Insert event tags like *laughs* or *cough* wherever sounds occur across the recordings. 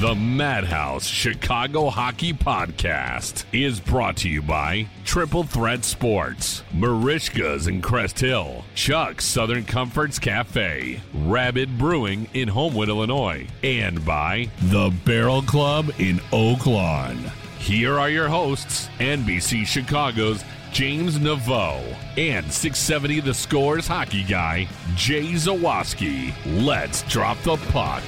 The Madhouse Chicago Hockey Podcast is brought to you by Triple Threat Sports, Merichka's in Crest Hill, Chuck's Southern Comforts Cafe, Rabid Brewing in Homewood, Illinois, and by The Barrel Club in Oak Lawn. Here are your hosts, NBC Chicago's James Neveau and 670 The Scores hockey guy, Jay Zawaski. Let's drop the puck.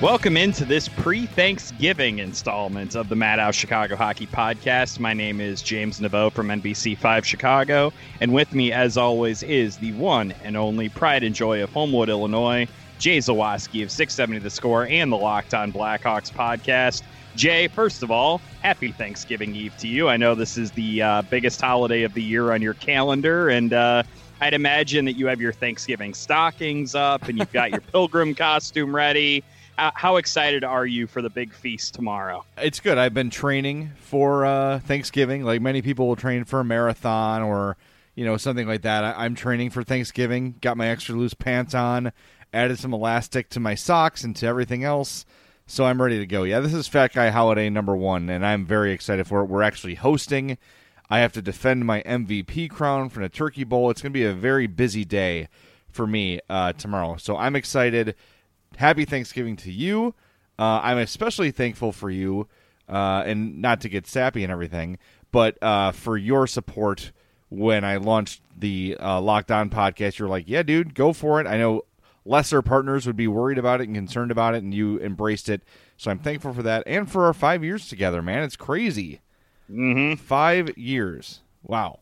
Welcome into this pre Thanksgiving installment of the Madhouse Chicago Hockey Podcast. My name is James Neveau from NBC5 Chicago, and with me, as always, is the one and only pride and joy of Homewood, Illinois, Jay Zawaski of 670 The Score and the Locked On Blackhawks podcast. Jay, first of all, happy Thanksgiving Eve to you. I know this is the uh, biggest holiday of the year on your calendar, and uh, I'd imagine that you have your Thanksgiving stockings up and you've got your *laughs* pilgrim costume ready how excited are you for the big feast tomorrow? It's good. I've been training for uh, Thanksgiving. Like many people will train for a marathon or you know something like that. I- am training for Thanksgiving. Got my extra loose pants on. Added some elastic to my socks and to everything else. So I'm ready to go. Yeah, this is Fat Guy Holiday number one, and I'm very excited for it. We're actually hosting. I have to defend my MVP crown from the Turkey Bowl. It's going to be a very busy day for me uh, tomorrow. So I'm excited happy Thanksgiving to you. Uh, I'm especially thankful for you, uh, and not to get sappy and everything, but uh, for your support when I launched the uh, Locked On podcast. You're like, yeah, dude, go for it. I know lesser partners would be worried about it and concerned about it, and you embraced it. So I'm thankful for that, and for our five years together, man. It's crazy. Mm-hmm. Five years. Wow.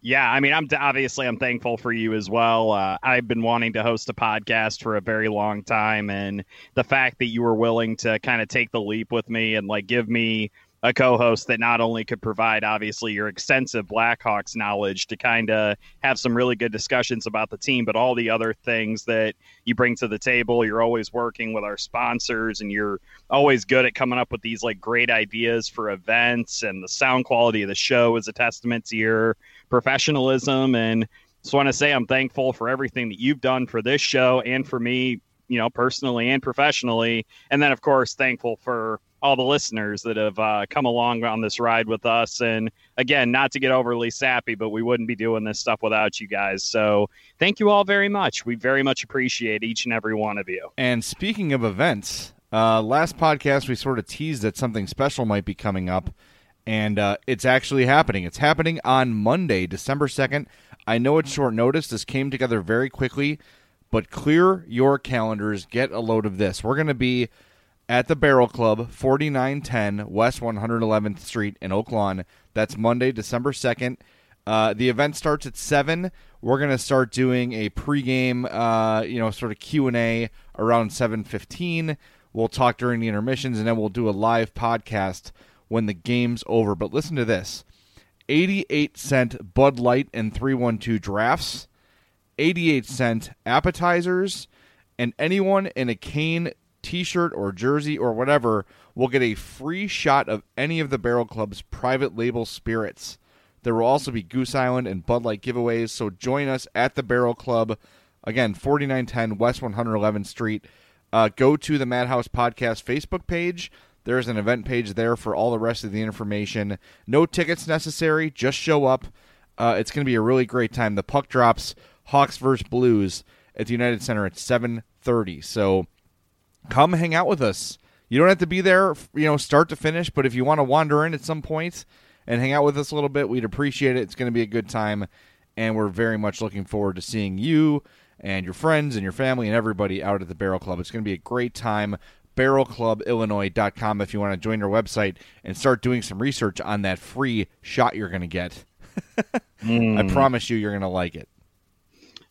Yeah, I mean, I'm obviously I'm thankful for you as well. Uh, I've been wanting to host a podcast for a very long time, and the fact that you were willing to kind of take the leap with me and like give me a co-host that not only could provide obviously your extensive Blackhawks knowledge to kind of have some really good discussions about the team, but all the other things that you bring to the table. You're always working with our sponsors, and you're always good at coming up with these like great ideas for events. And the sound quality of the show is a testament to your professionalism. And just want to say I'm thankful for everything that you've done for this show and for me, you know, personally and professionally. And then, of course, thankful for all the listeners that have uh, come along on this ride with us. And again, not to get overly sappy, but we wouldn't be doing this stuff without you guys. So thank you all very much. We very much appreciate each and every one of you. And speaking of events, uh, last podcast we sort of teased that something special might be coming up and uh, it's actually happening. It's happening on Monday, December 2nd. I know it's short notice. This came together very quickly, but clear your calendars. Get a load of this. We're going to be at the Barrel Club, 4910 West 111th Street in Oak Lawn. That's Monday, December 2nd. Uh, the event starts at seven. We're gonna start doing a pregame, uh, you know, sort of Q and A around seven fifteen. We'll talk during the intermissions, and then we'll do a live podcast when the game's over. But listen to this: eighty-eight cent Bud Light and three one two drafts, eighty-eight cent appetizers, and anyone in a Kane T-shirt or jersey or whatever will get a free shot of any of the Barrel Club's private label spirits. There will also be Goose Island and Bud Light giveaways, so join us at the Barrel Club. Again, 4910 West 111th Street. Uh, go to the Madhouse Podcast Facebook page. There's an event page there for all the rest of the information. No tickets necessary. Just show up. Uh, it's going to be a really great time. The puck drops Hawks versus Blues at the United Center at 7:30. So come hang out with us. You don't have to be there, you know, start to finish, but if you want to wander in at some point and hang out with us a little bit, we'd appreciate it. It's going to be a good time, and we're very much looking forward to seeing you and your friends and your family and everybody out at the Barrel Club. It's going to be a great time. BarrelClubIllinois.com if you want to join our website and start doing some research on that free shot you're going to get. *laughs* I hmm. promise you, you're going to like it.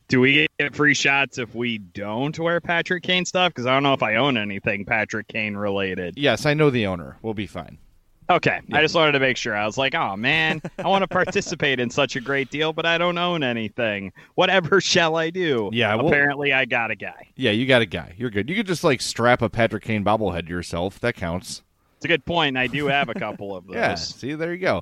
Do we get free shots if we don't wear Patrick Kane stuff? Because I don't know if I own anything Patrick Kane related. Yes, I know the owner. We'll be fine. Okay, I just wanted to make sure. I was like, oh man, I want to participate in such a great deal, but I don't own anything. Whatever *laughs* shall I do? Yeah, well- apparently I got a guy. Yeah, you got a guy. You're good. You could just like strap a Patrick Kane bobblehead yourself. That counts. It's a good point. I do have a couple of *laughs* those. Yeah. See, there you go.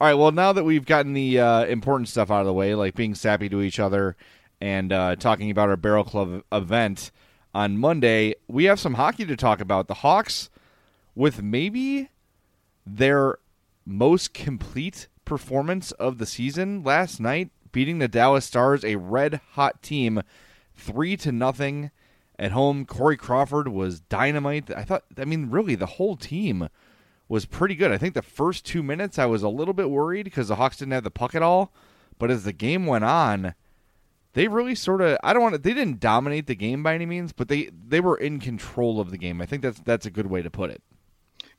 All right. Well, now that we've gotten the uh, important stuff out of the way, like being sappy to each other and uh, talking about our Barrel Club event on Monday, we have some hockey to talk about. The Hawks, with maybe their most complete performance of the season last night, beating the Dallas Stars, a red hot team, three to nothing at home. Corey Crawford was dynamite. I thought, I mean, really, the whole team was pretty good. I think the first two minutes I was a little bit worried because the Hawks didn't have the puck at all. But as the game went on, they really sort of I don't want to they didn't dominate the game by any means, but they they were in control of the game. I think that's that's a good way to put it.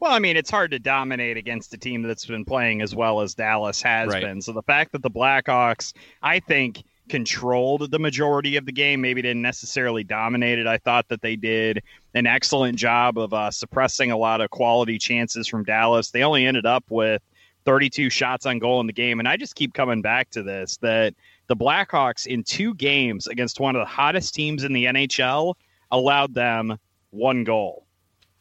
Well, I mean, it's hard to dominate against a team that's been playing as well as Dallas has Right. been. So the fact that the Blackhawks, I think, controlled the majority of the game, maybe didn't necessarily dominate it. I thought that they did an excellent job of uh, suppressing a lot of quality chances from Dallas. They only ended up with 32 shots on goal in the game. And I just keep coming back to this that the Blackhawks, in two games against one of the hottest teams in the NHL, allowed them one goal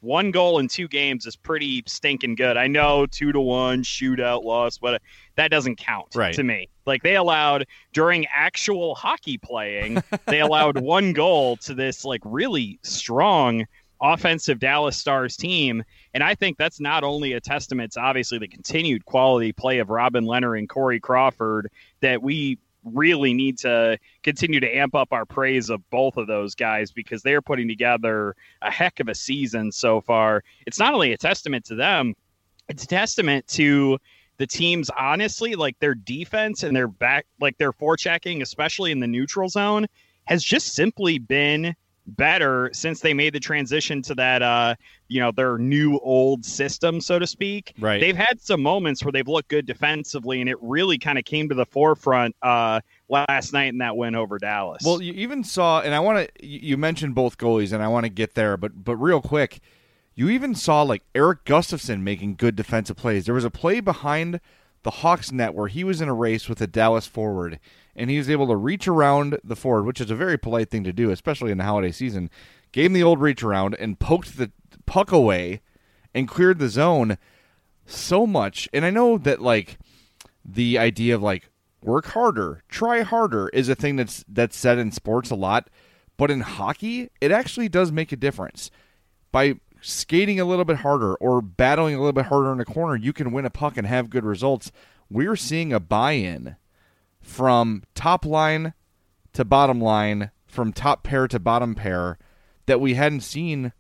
one goal in two games is pretty stinking good. I know two to one shootout loss, but that doesn't count Right. to me. Like they allowed during actual hockey playing, they allowed *laughs* one goal to this like really strong offensive Dallas Stars team. And I think that's not only a testament to obviously the continued quality play of Robin Lehner and Corey Crawford that we really need to continue to amp up our praise of both of those guys because they're putting together a heck of a season so far. It's not only a testament to them, it's a testament to the teams honestly like their defense and their back like their forechecking especially in the neutral zone has just simply been better since they made the transition to that uh you know their new old system so to speak Right. they've had some moments where they've looked good defensively and it really kind of came to the forefront uh last night in that win over dallas Well, you even saw, and I want to. You mentioned both goalies, and I want to get there, but but real quick, you even saw like Erik Gustafsson making good defensive plays. There was a play behind the Hawks net where he was in a race with a Dallas forward, and he was able to reach around the forward, which is a very polite thing to do, especially in the holiday season. Gave him the old reach around and poked the puck away, and cleared the zone so much. And I know that like the idea of like work harder, try harder is a thing that's that's said in sports a lot, but in hockey, it actually does make a difference. By skating a little bit harder or battling a little bit harder in the corner, you can win a puck and have good results. We're seeing a buy-in from top line to bottom line, from top pair to bottom pair that we hadn't seen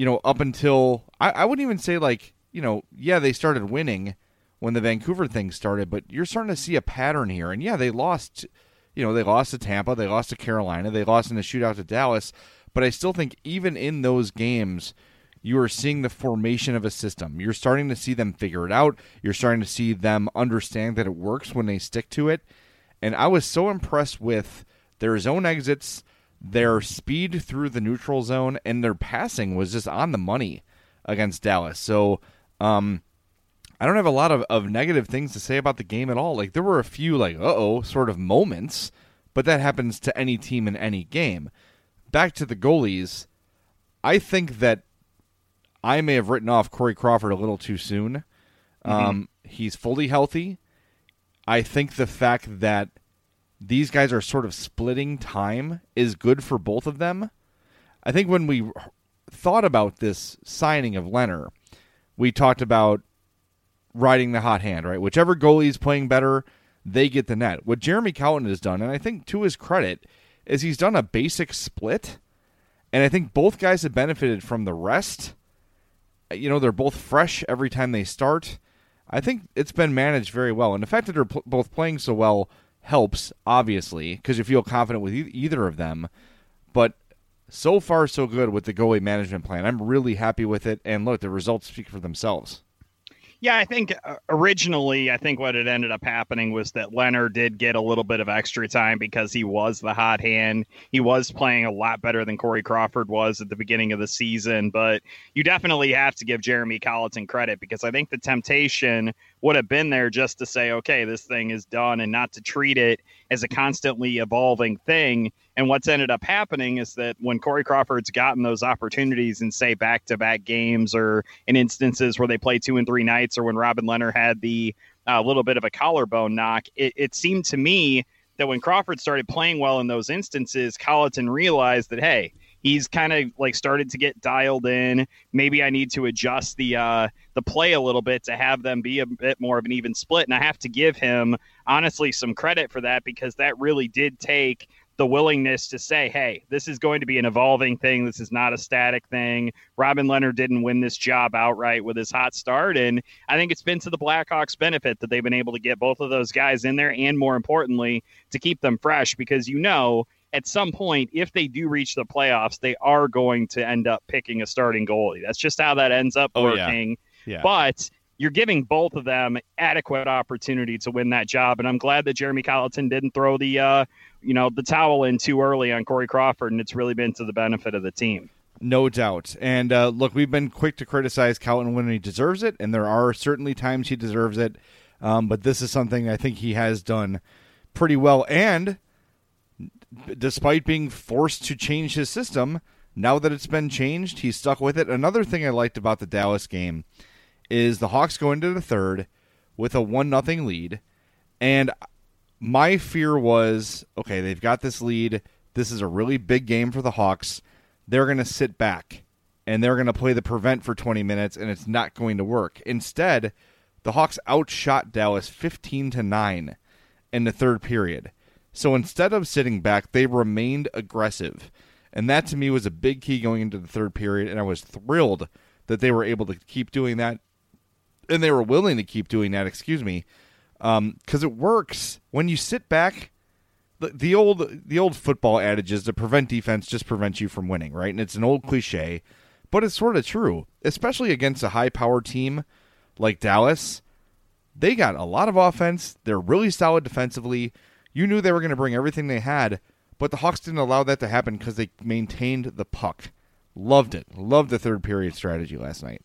you know, up until I, I wouldn't even say like, you know, yeah, they started winning when the Vancouver thing started, but you're starting to see a pattern here. And yeah, they lost, you know, they lost to Tampa, they lost to Carolina, they lost in the shootout to Dallas, but I still think even in those games, you are seeing the formation of a system. You're starting to see them figure it out. You're starting to see them understand that it works when they stick to it. And I was so impressed with their zone exits, their speed through the neutral zone, and their passing was just on the money against Dallas. So, um, I don't have a lot of, of negative things to say about the game at all. Like, there were a few, like, uh oh, sort of moments, but that happens to any team in any game. Back to the goalies, I think that I may have written off Corey Crawford a little too soon. Mm-hmm. Um, he's fully healthy. I think the fact that these guys are sort of splitting time is good for both of them. I think when we thought about this signing of Lehner, we talked about riding the hot hand, right? Whichever goalie is playing better, they get the net. What Jeremy Colliton has done, and I think to his credit, is he's done a basic split, and I think both guys have benefited from the rest you know, they're both fresh every time they start. I think it's been managed very well. And the fact that they're pl- both playing so well helps, obviously, because you feel confident with e- either of them. But so far, so good with the goalie management plan. I'm really happy with it. And look, the results speak for themselves. Yeah, I think uh, originally, I think what had ended up happening was that Lehner did get a little bit of extra time because he was the hot hand. He was playing a lot better than Corey Crawford was at the beginning of the season. But you definitely have to give Jeremy Colliton credit because I think the temptation would have been there just to say, okay, this thing is done and not to treat it as a constantly evolving thing. And what's ended up happening is that when Corey Crawford's gotten those opportunities in, say, back to back games or in instances where they play two and three nights or when Robin Lehner had the uh, little bit of a collarbone knock, it, it seemed to me that when Crawford started playing well in those instances, Colliton realized that, hey, he's kind of like started to get dialed in. Maybe I need to adjust the uh, the play a little bit to have them be a bit more of an even split. And I have to give him honestly some credit for that because that really did take the willingness to say, hey, this is going to be an evolving thing. This is not a static thing. Robin Lehner didn't win this job outright with his hot start. And I think it's been to the Blackhawks' benefit that they've been able to get both of those guys in there and more importantly, to keep them fresh because you know at some point, if they do reach the playoffs, they are going to end up picking a starting goalie. That's just how that ends up oh, working. Yeah. Yeah. But you're giving both of them adequate opportunity to win that job, and I'm glad that Jeremy Colliton didn't throw the uh, you know the towel in too early on Corey Crawford, and it's really been to the benefit of the team. No doubt. And uh, look, we've been quick to criticize Colliton when he deserves it, and there are certainly times he deserves it. Um, but this is something I think he has done pretty well. And despite being forced to change his system, now that it's been changed, he's stuck with it. Another thing I liked about the Dallas game is the Hawks go into the third with a one nothing lead, and my fear was okay, they've got this lead. This is a really big game for the Hawks. They're going to sit back and they're going to play the prevent for 20 minutes and it's not going to work. Instead, the Hawks outshot Dallas 15 to 9 in the third period. So instead of sitting back, they remained aggressive. And that to me was a big key going into the third period. And I was thrilled that they were able to keep doing that. And they were willing to keep doing that, excuse me. Because um, it works. When you sit back, the, the old the old football adage is to prevent defense just prevents you from winning, right? And it's an old cliche, but it's sort of true, especially against a high power team like Dallas. They got a lot of offense. They're really solid defensively. You knew they were going to bring everything they had, but the Hawks didn't allow that to happen because they maintained the puck. Loved it. Loved the third period strategy last night.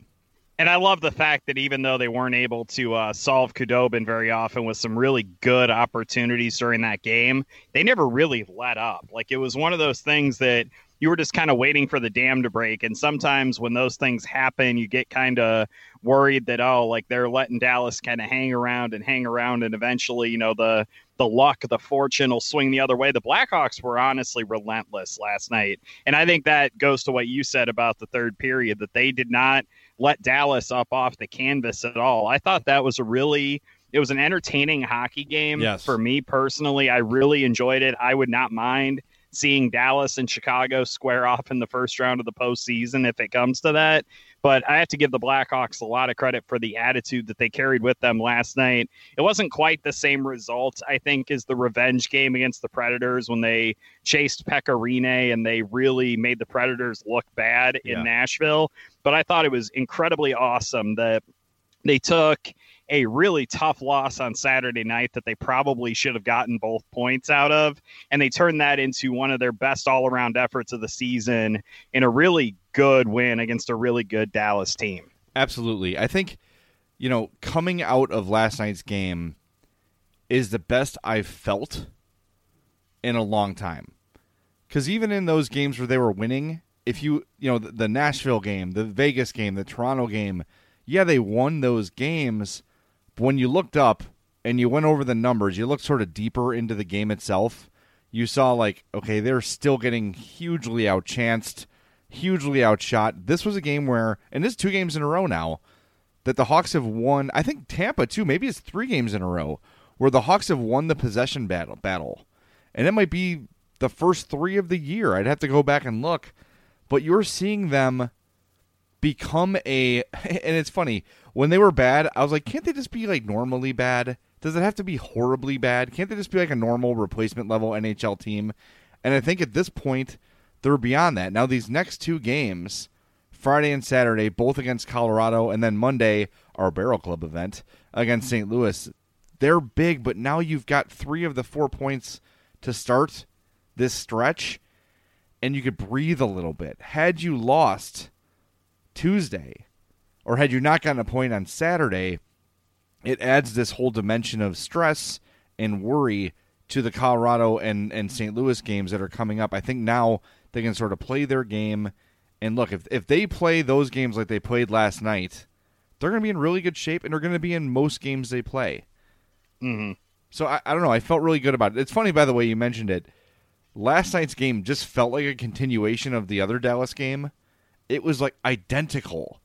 And I love the fact that even though they weren't able to uh, solve Khudobin very often with some really good opportunities during that game, they never really let up. Like it was one of those things that you were just kind of waiting for the dam to break. And sometimes when those things happen, you get kind of worried that oh, like they're letting Dallas kind of hang around and hang around, and eventually, you know, the the luck, the fortune will swing the other way. The Blackhawks were honestly relentless last night. And I think that goes to what you said about the third period that they did not let Dallas up off the canvas at all. I thought that was a really it was an entertaining hockey game yes. for me personally. I really enjoyed it. I would not mind seeing Dallas and Chicago square off in the first round of the postseason if it comes to that. But I have to give the Blackhawks a lot of credit for the attitude that they carried with them last night. It wasn't quite the same result, I think, as the revenge game against the Predators when they chased Pekka Rinne and they really made the Predators look bad in yeah. Nashville. But I thought it was incredibly awesome that they took a really tough loss on Saturday night that they probably should have gotten both points out of. And they turned that into one of their best all around efforts of the season in a really good win against a really good Dallas team. Absolutely. I think, you know, coming out of last night's game is the best I've felt in a long time. Because even in those games where they were winning, if you, you know, the, the Nashville game, the Vegas game, the Toronto game, yeah, they won those games but when you looked up and you went over the numbers, you looked sort of deeper into the game itself. You saw like, okay, they're still getting hugely outchanced, hugely outshot. This was a game where, and this is two games in a row now, that the Hawks have won. I think Tampa too. Maybe it's three games in a row where the Hawks have won the possession battle. Battle, and it might be the first three of the year. I'd have to go back and look, but you're seeing them become a. *laughs* And it's funny when they were bad, I was like, can't they just be like normally bad? Does it have to be horribly bad? Can't they just be like a normal replacement level NHL team? And I think at this point, they're beyond that. Now, these next two games, Friday and Saturday, both against Colorado, and then Monday, our Barrel Club event against St. Louis, they're big, but now you've got three of the four points to start this stretch, and you could breathe a little bit. Had you lost Tuesday, or had you not gotten a point on Saturday, it adds this whole dimension of stress and worry to the Colorado and, and St. Louis games that are coming up. I think now they can sort of play their game. And look, if, if they play those games like they played last night, they're going to be in really good shape and they're going to be in most games they play. Mm-hmm. So I, I don't know. I felt really good about it. It's funny, by the way, you mentioned it. Last night's game just felt like a continuation of the other Dallas game. It was like identical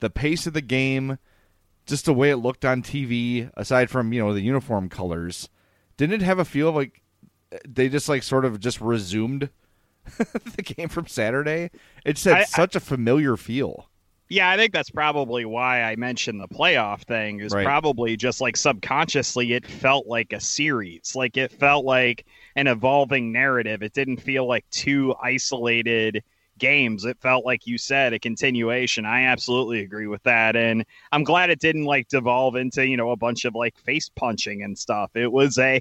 the pace of the game, just the way it looked on TV, aside from you know the uniform colors, didn't it have a feel like they just like sort of just resumed *laughs* the game from Saturday? It just had I, such I, a familiar feel. Yeah, I think that's probably why I mentioned the playoff thing. Is right. probably just like subconsciously, it felt like a series. Like it felt like an evolving narrative. It didn't feel like two isolated games. It felt like you said a continuation. I absolutely agree with that. And I'm glad it didn't like devolve into, you know, a bunch of like face punching and stuff. It was a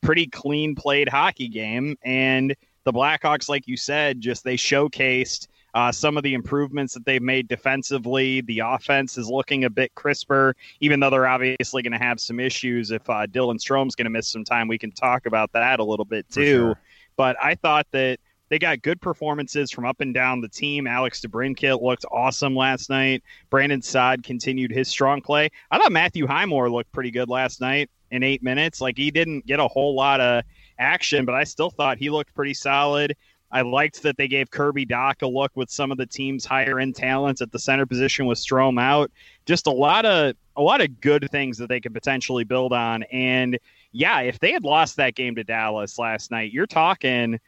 pretty clean played hockey game. And the Blackhawks, like you said, just they showcased uh, some of the improvements that they've made defensively. The offense is looking a bit crisper, even though they're obviously going to have some issues. If uh, Dylan Strome's going to miss some time, we can talk about that a little bit too. Sure. But I thought that they got good performances from up and down the team. Alex DeBrincat looked awesome last night. Brandon Saad continued his strong play. I thought Matthew Highmore looked pretty good last night in eight minutes. Like he didn't get a whole lot of action, but I still thought he looked pretty solid. I liked that they gave Kirby Dach a look with some of the team's higher end talents at the center position with Strome out. Just a lot of a lot of good things that they could potentially build on. And yeah, if they had lost that game to Dallas last night, you're talking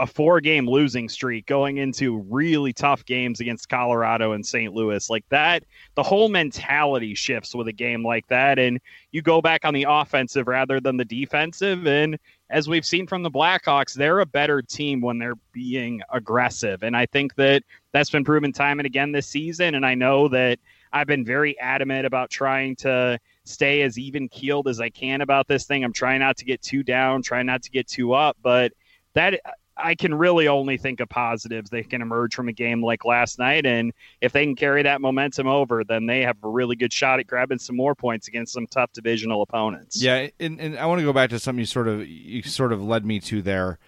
a four game losing streak going into really tough games against Colorado and St. Louis. Like that, the whole mentality shifts with a game like that. And you go back on the offensive rather than the defensive. And as we've seen from the Blackhawks, they're a better team when they're being aggressive. And I think that that's been proven time and again this season. And I know that I've been very adamant about trying to stay as even keeled as I can about this thing. I'm trying not to get too down, trying not to get too up, but that I can really only think of positives they can emerge from a game like last night. And if they can carry that momentum over, then they have a really good shot at grabbing some more points against some tough divisional opponents. Yeah, and, and I want to go back to something you sort of you sort of led me to there.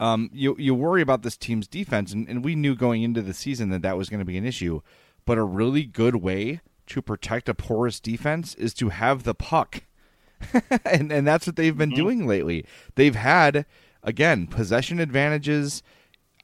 Um, you you worry about this team's defense, and, and we knew going into the season that that was going to be an issue. But a really good way to protect a porous defense is to have the puck, *laughs* and and that's what they've been mm-hmm. doing lately. They've had again, possession advantages.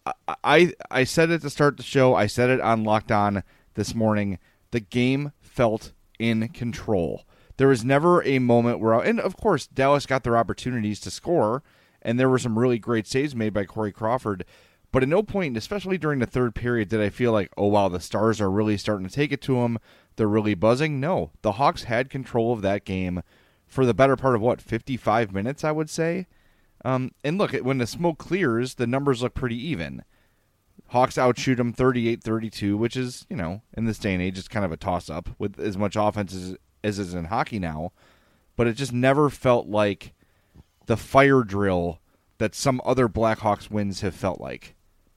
I, I I said it to start the show. I said it on Locked On this morning. The game felt in control. There was never a moment where, and of course, Dallas got their opportunities to score, and there were some really great saves made by Corey Crawford. But at no point, especially during the third period, did I feel like, oh wow, the Stars are really starting to take it to them. They're really buzzing. No, the Hawks had control of that game for the better part of what 55 minutes, I would say. Um, and look, when the smoke clears, the numbers look pretty even. Hawks outshoot them 38-32, which is you know in this day and age it's kind of a toss up with as much offense as, as is in hockey now, but it just never felt like the fire drill that some other Blackhawks wins have felt like.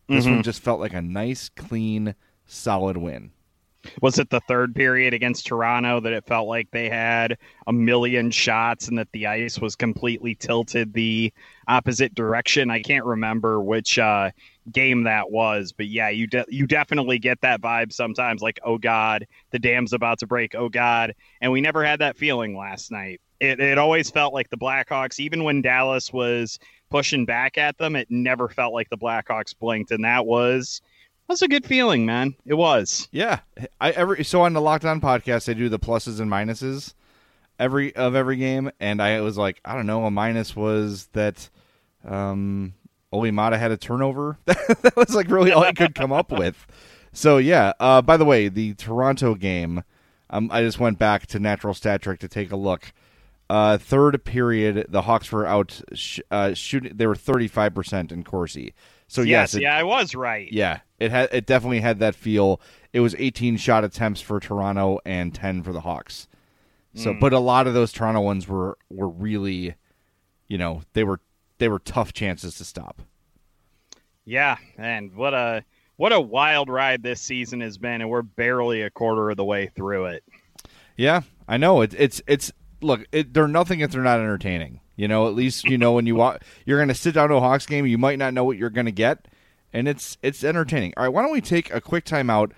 This Mm-hmm. one just felt like a nice, clean, solid win. Was it the third period against Toronto that it felt like they had a million shots and that the ice was completely tilted the opposite direction? I can't remember which uh, game that was, but yeah, you de- you definitely get that vibe sometimes. Like, oh god, the dam's about to break. Oh god, and we never had that feeling last night. It it always felt like the Blackhawks, even when Dallas was pushing back at them, it never felt like the Blackhawks blinked, and that was. That's a good feeling, man. It was. Yeah, I every so on the Locked On podcast, I do the pluses and minuses every of every game, and I was like, I don't know, a minus was that um, Olli Maatta had a turnover. *laughs* that was like really all I could come up *laughs* with. So yeah. Uh, by the way, the Toronto game, um, I just went back to Natural Stat Trick to take a look. Uh, third period, the Hawks were out sh- uh, shooting. They were thirty five percent in Corsi. So yes, yes, it- yeah, I was right. yeah, it had it definitely had that feel. It was 18 shot attempts for Toronto and 10 for the Hawks. So, hmm. but a lot of those Toronto ones were were really, you know, they were they were tough chances to stop. Yeah, and what a what a wild ride this season has been, and we're barely a quarter of the way through it. Yeah, I know it, it's it's look, it, they're nothing if they're not entertaining. You know, at least you know when you walk, you're going to sit down to a Hawks game, you might not know what you're going to get, and it's it's entertaining. All right, why don't we take a quick timeout?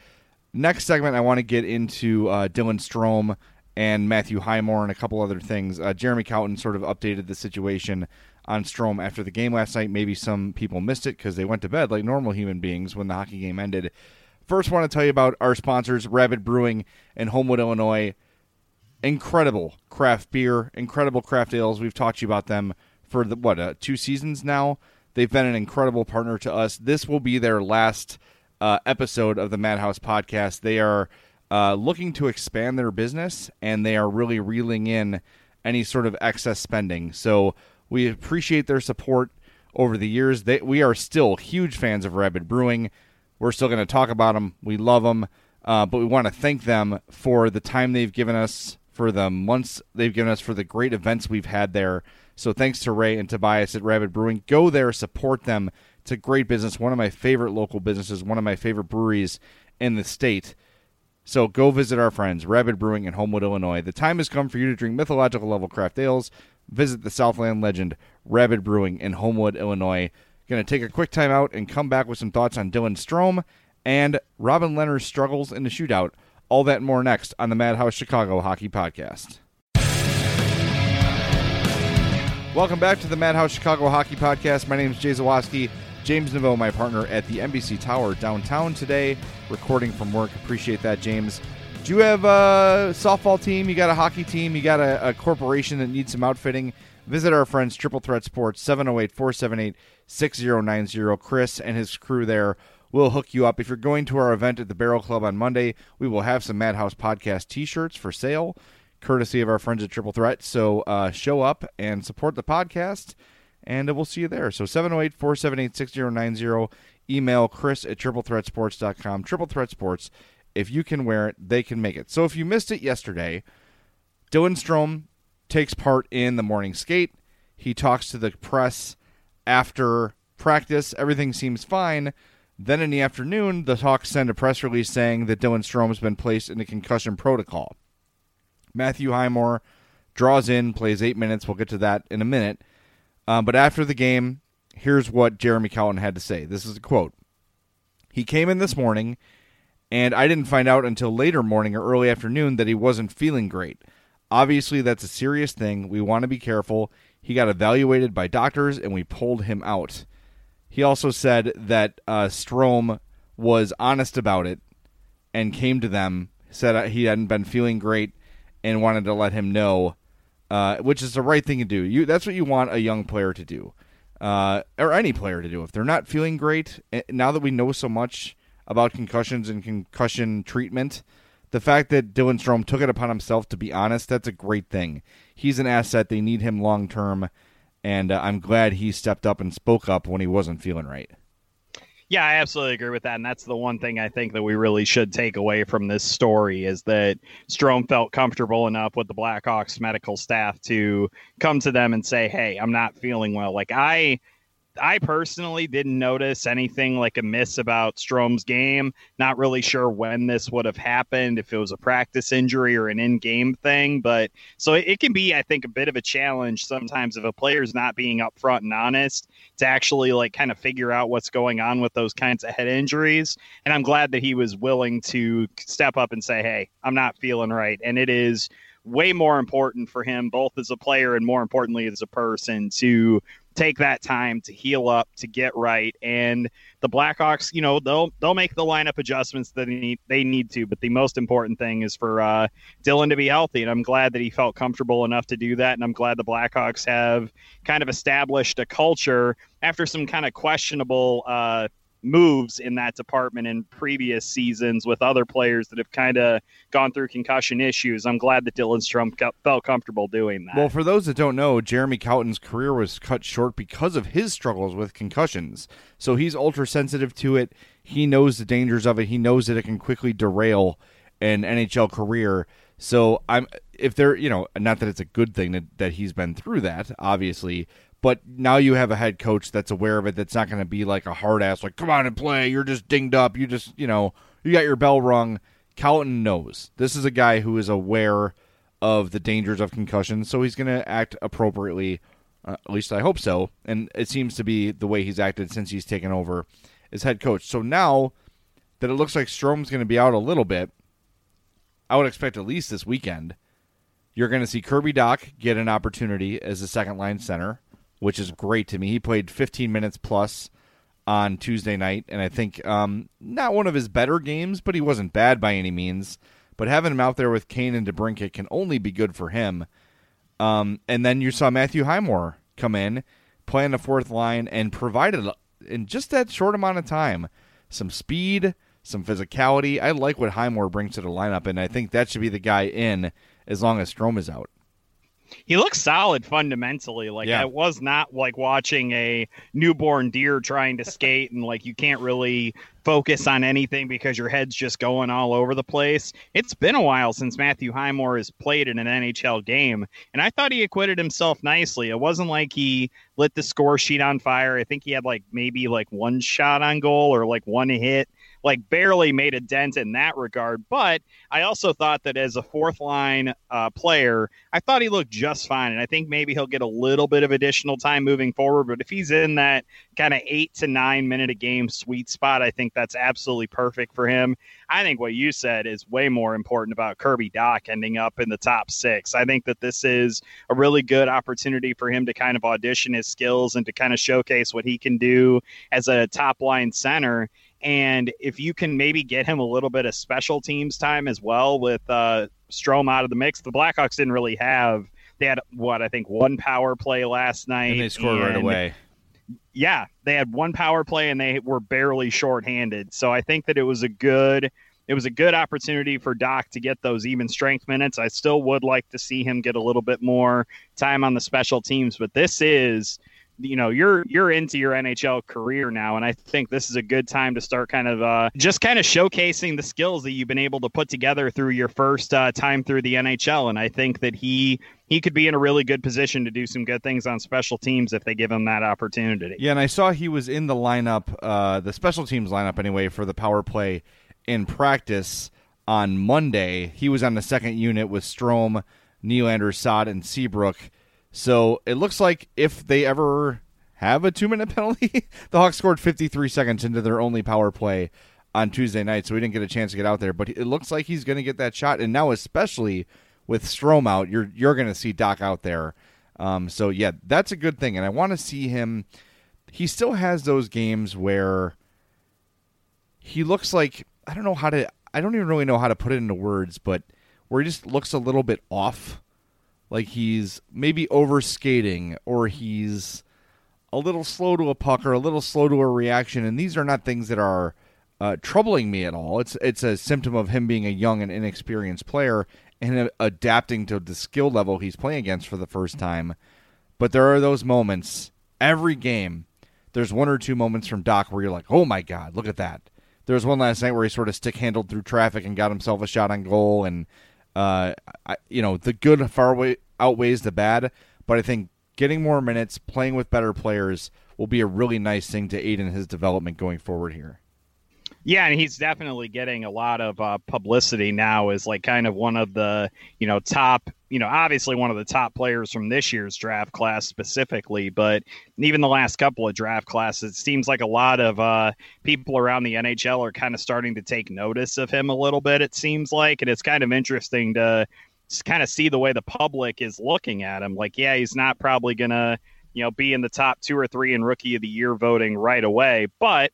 Next segment, I want to get into uh, Dylan Strome and Matthew Highmore and a couple other things. Uh, Jeremy Colliton sort of updated the situation on Strome after the game last night. Maybe some people missed it because they went to bed like normal human beings when the hockey game ended. First, want to tell you about our sponsors, Rabid Brewing in Homewood, Illinois incredible craft beer, incredible craft ales. We've talked to you about them for the what uh, two seasons now. They've been an incredible partner to us. This will be their last uh, episode of the Madhouse podcast. They are uh, looking to expand their business, and they are really reeling in any sort of excess spending. So we appreciate their support over the years. They, we are still huge fans of Rabid Brewing. We're still going to talk about them. We love them, uh, but we want to thank them for the time they've given us, for the months they've given us, for the great events we've had there. So thanks to Ray and Tobias at Rabid Brewing. Go there, support them. It's a great business. One of my favorite local businesses. One of my favorite breweries in the state. So go visit our friends, Rabid Brewing in Homewood, Illinois. The time has come for you to drink mythological level craft ales. Visit the Southland legend, Rabid Brewing in Homewood, Illinois. Going to take a quick time out and come back with some thoughts on Dylan Strome and Robin Lehner's struggles in the shootout. All that more next on the Madhouse Chicago Hockey Podcast. Welcome back to the Madhouse Chicago Hockey Podcast. My name is Jay Zawaski. James Neveau, my partner at the NBC Tower downtown today, recording from work. Appreciate that, James. Do you have a softball team? You got a hockey team? You got a, a corporation that needs some outfitting? Visit our friends Triple Threat Sports, 708 478 6090. Chris and his crew there will hook you up. If you're going to our event at the Barrel Club on Monday, we will have some Madhouse Podcast t shirts for sale, courtesy of our friends at Triple Threat. So uh, show up and support the podcast, and we'll see you there. So 708 478 6090. Email chris at triplethreatsports.com. Triple Threat Sports. If you can wear it, they can make it. So if you missed it yesterday, Dylan Strome takes part in the morning skate. He talks to the press after practice. Everything seems fine. Then in the afternoon, the Hawks send a press release saying that Dylan Strome has been placed in a concussion protocol. Matthew Highmore draws in, plays eight minutes. We'll get to that in a minute. Um, but after the game, here's what Jeremy Colliton had to say. This is a quote. He came in this morning, and I didn't find out until later morning or early afternoon that he wasn't feeling great. Obviously, that's a serious thing. We want to be careful. He got evaluated by doctors, and we pulled him out. He also said that uh, Strome was honest about it and came to them, said he hadn't been feeling great, and wanted to let him know, uh, which is the right thing to do. You that's what you want a young player to do, uh, or any player to do. If they're not feeling great, eh, now that we know so much about concussions and concussion treatment, the fact that Dylan Strome took it upon himself to be honest, that's a great thing. He's an asset. They need him long term, and uh, I'm glad he stepped up and spoke up when he wasn't feeling right. Yeah, I absolutely agree with that. And that's the one thing I think that we really should take away from this story is that Strome felt comfortable enough with the Blackhawks medical staff to come to them and say, Hey, I'm not feeling well. Like I I personally didn't notice anything like a miss about Strome's game. Not really sure when this would have happened, if it was a practice injury or an in-game thing. But so it, it can be, I think, a bit of a challenge sometimes if a player's not being upfront and honest to actually like kind of figure out what's going on with those kinds of head injuries. And I'm glad that he was willing to step up and say, "Hey, I'm not feeling right," and it is way more important for him, both as a player and more importantly as a person, to take that time to heal up, to get right. And the Blackhawks, you know, they'll they'll make the lineup adjustments that they need, they need to. But the most important thing is for uh, Dylan to be healthy, and I'm glad that he felt comfortable enough to do that. And I'm glad the Blackhawks have kind of established a culture after some kind of questionable. Uh, moves in that department in previous seasons with other players that have kind of gone through concussion issues. I'm glad that Dylan Strome felt comfortable doing that. Well, for those that don't know, Jeremy Colliton's career was cut short because of his struggles with concussions. So he's ultra sensitive to it. He knows the dangers of it. He knows that it can quickly derail an NHL career. So I'm if there, you know, not that it's a good thing that, that he's been through that, obviously, but now you have a head coach that's aware of it. That's not going to be like a hard ass, like come on and play. You're just dinged up. You just you know you got your bell rung. Colliton knows this is a guy who is aware of the dangers of concussion, so he's going to act appropriately. Uh, at least I hope so. And it seems to be the way he's acted since he's taken over as head coach. So now that it looks like Strome's going to be out a little bit, I would expect at least this weekend you're going to see Kirby Dach get an opportunity as a second line center which is great to me. He played 15 minutes plus on Tuesday night, and I think um, not one of his better games, but he wasn't bad by any means. But having him out there with Kane and DeBrincat can only be good for him. Um, and then you saw Matthew Highmore come in, play on the fourth line, and provided in just that short amount of time some speed, some physicality. I like what Highmore brings to the lineup, and I think that should be the guy in as long as Strome is out he looks solid fundamentally. Like yeah. I was not like watching a newborn deer trying to skate and like you can't really focus on anything because your head's just going all over the place. It's been a while since Matthew Highmore has played in an NHL game, and I thought he acquitted himself nicely. It wasn't like he lit the score sheet on fire. I think he had like maybe like one shot on goal or like one hit like barely made a dent in that regard. But I also thought that as a fourth line uh, player, I thought he looked just fine. And I think maybe he'll get a little bit of additional time moving forward. But if he's in that kind of eight to nine minute a game sweet spot, I think that's absolutely perfect for him. I think what you said is way more important about Kirby Dach ending up in the top six. I think that this is a really good opportunity for him to kind of audition his skills and to kind of showcase what he can do as a top line center. And if you can maybe get him a little bit of special teams time as well with uh, Strome out of the mix, the Blackhawks didn't really have. They had what I think one power play last night, and they scored and, right away. Yeah, they had one power play and they were barely shorthanded. So I think that it was a good it was a good opportunity for Dach to get those even strength minutes. I still would like to see him get a little bit more time on the special teams, but this is you know you're you're into your NHL career now, and I think this is a good time to start kind of uh, just kind of showcasing the skills that you've been able to put together through your first uh, time through the NHL. And I think that he he could be in a really good position to do some good things on special teams if they give him that opportunity. Yeah, and I saw he was in the lineup, uh, the special teams lineup anyway, for the power play in practice on Monday. He was on the second unit with Strome, Nylander, Saad, and Seabrook. So it looks like if they ever have a two minute *laughs* penalty, the Hawks scored 53 seconds into their only power play on Tuesday night, so we didn't get a chance to get out there. But it looks like he's going to get that shot, and now especially with Strome out, you're you're going to see Dach out there. Um, so yeah, that's a good thing, and I want to see him. He still has those games where he looks like I don't know how to. I don't even really know how to put it into words, but where he just looks a little bit off like he's maybe overskating or he's a little slow to a puck or a little slow to a reaction and these are not things that are uh, troubling me at all it's it's a symptom of him being a young and inexperienced player and adapting to the skill level he's playing against for the first time but there are those moments every game there's one or two moments from Dach where you're like, oh my God, look at that. There was one last night where he sort of stick handled through traffic and got himself a shot on goal. And, uh, I, you know, the good far away outweighs the bad. But I think getting more minutes, playing with better players will be a really nice thing to aid in his development going forward here. Yeah, and he's definitely getting a lot of uh, publicity now as like kind of one of the you know top you know obviously one of the top players from this year's draft class specifically, but even the last couple of draft classes, it seems like a lot of uh, people around the NHL are kind of starting to take notice of him a little bit. It seems like, and it's kind of interesting to kind of see the way the public is looking at him. Like, yeah, he's not probably gonna you know be in the top two or three in rookie of the year voting right away, but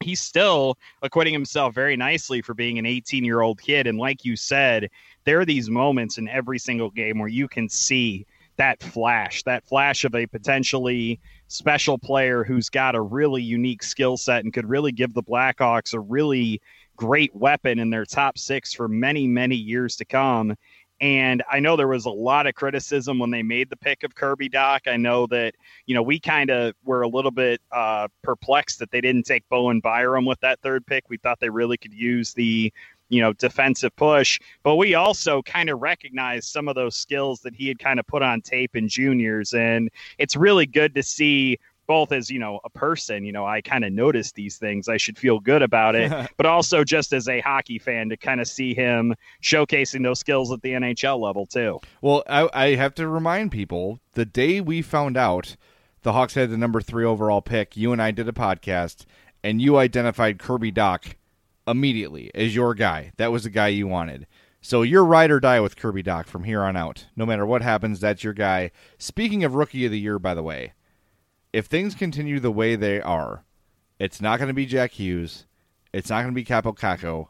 he's still acquitting himself very nicely for being an 18 year old kid. And like you said, there are these moments in every single game where you can see that flash, that flash of a potentially special player who's got a really unique skill set and could really give the Blackhawks a really great weapon in their top six for many, many years to come. And I know there was a lot of criticism when they made the pick of Kirby Dach. I know that, you know, we kind of were a little bit uh, perplexed that they didn't take Bowen Byram with that third pick. We thought they really could use the, you know, defensive push. But we also kind of recognized some of those skills that he had kind of put on tape in juniors. And it's really good to see both as you know a person you know i kind of notice these things. I should feel good about it *laughs* but also just as a hockey fan to kind of see him showcasing those skills at the nhl level too. Well I, I have to remind people the day we found out the hawks had the number three overall pick you and i did a podcast and you identified kirby dach immediately as your guy. That was the guy you wanted. So you're ride or die with kirby dach from here on out. No matter what happens that's your guy. Speaking of rookie of the year by the way if things continue the way they are, it's not going to be Jack Hughes. It's not going to be Kaapo Kakko.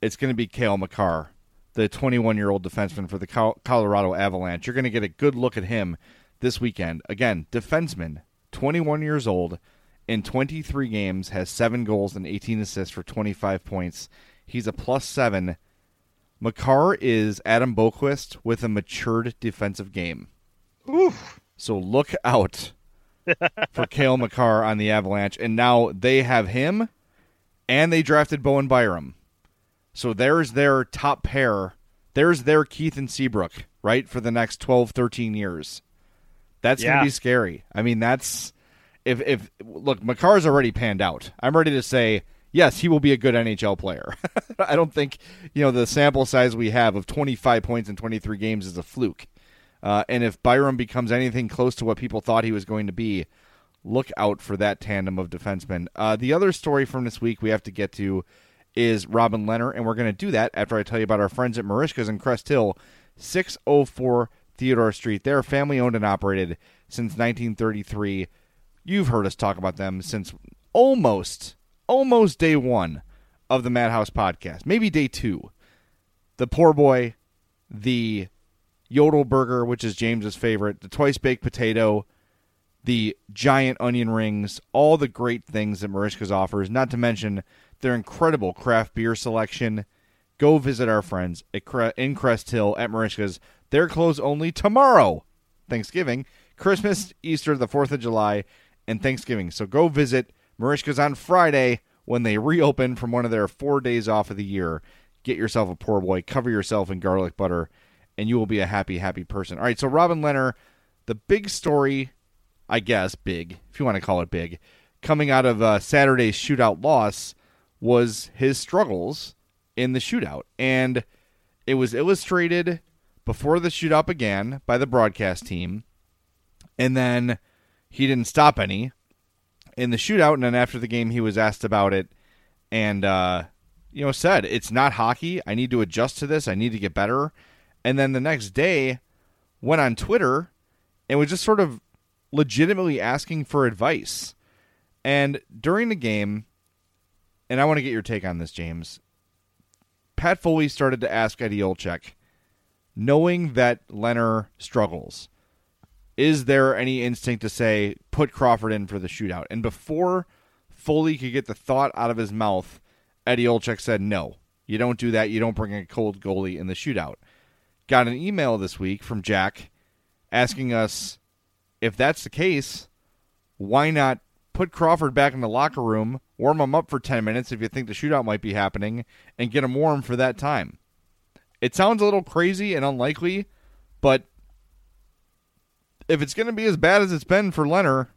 It's going to be Cale Makar, the 21 year old defenseman for the Colorado Avalanche. You're going to get a good look at him this weekend. Again, defenseman, 21 years old, in 23 games, has seven goals and 18 assists for 25 points. He's a plus seven. Makar is Adam Boqvist with a matured defensive game. Oof. So look out for Cale Makar on the Avalanche, and now they have him, and they drafted Bowen Byram. So there's their top pair. There's their Keith and Seabrook, right, for the next 12, 13 years. That's yeah. going to be scary. I mean, that's if if look, Makar's already panned out. I'm ready to say yes, he will be a good NHL player. *laughs* I don't think you know the sample size we have of 25 points in 23 games is a fluke. Uh, and if Byram becomes anything close to what people thought he was going to be, look out for that tandem of defensemen. Uh, the other story from this week we have to get to is Robin Lehner, and we're going to do that after I tell you about our friends at Merichka's in Crest Hill, 604 Theodore Street. They're family owned and operated since 1933. You've heard us talk about them since almost, almost day one of the Madhouse podcast, maybe day two. The poor boy, the Yodel burger, which is James's favorite, the twice baked potato, the giant onion rings, all the great things that Merichka's offers, not to mention their incredible craft beer selection. Go visit our friends Cre- in Crest Hill at Merichka's. They're closed only tomorrow, Thanksgiving, Christmas, Easter, the 4th of July, and Thanksgiving. So go visit Merichka's on Friday when they reopen from one of their four days off of the year. Get yourself a poor boy, cover yourself in garlic butter and you will be a happy, happy person. All right, so Robin Lehner, the big story, I guess, big, if you want to call it big, coming out of uh, Saturday's shootout loss was his struggles in the shootout. And it was illustrated before the shootout began by the broadcast team. And then he didn't stop any in the shootout. And then after the game, he was asked about it and, uh, you know, said, It's not hockey. I need to adjust to this. I need to get better and then the next day went on Twitter and was just sort of legitimately asking for advice. And during the game, and I want to get your take on this, James. Pat Foley started to ask Eddie Olczyk, knowing that Lehner struggles, is there any instinct to say put Crawford in for the shootout? And before Foley could get the thought out of his mouth, Eddie Olczyk said, "No, you don't do that. You don't bring a cold goalie in the shootout." Got an email this week from Jack asking us if that's the case, why not put Crawford back in the locker room, warm him up for 10 minutes if you think the shootout might be happening, and get him warm for that time. It sounds a little crazy and unlikely, but if it's going to be as bad as it's been for Lehner,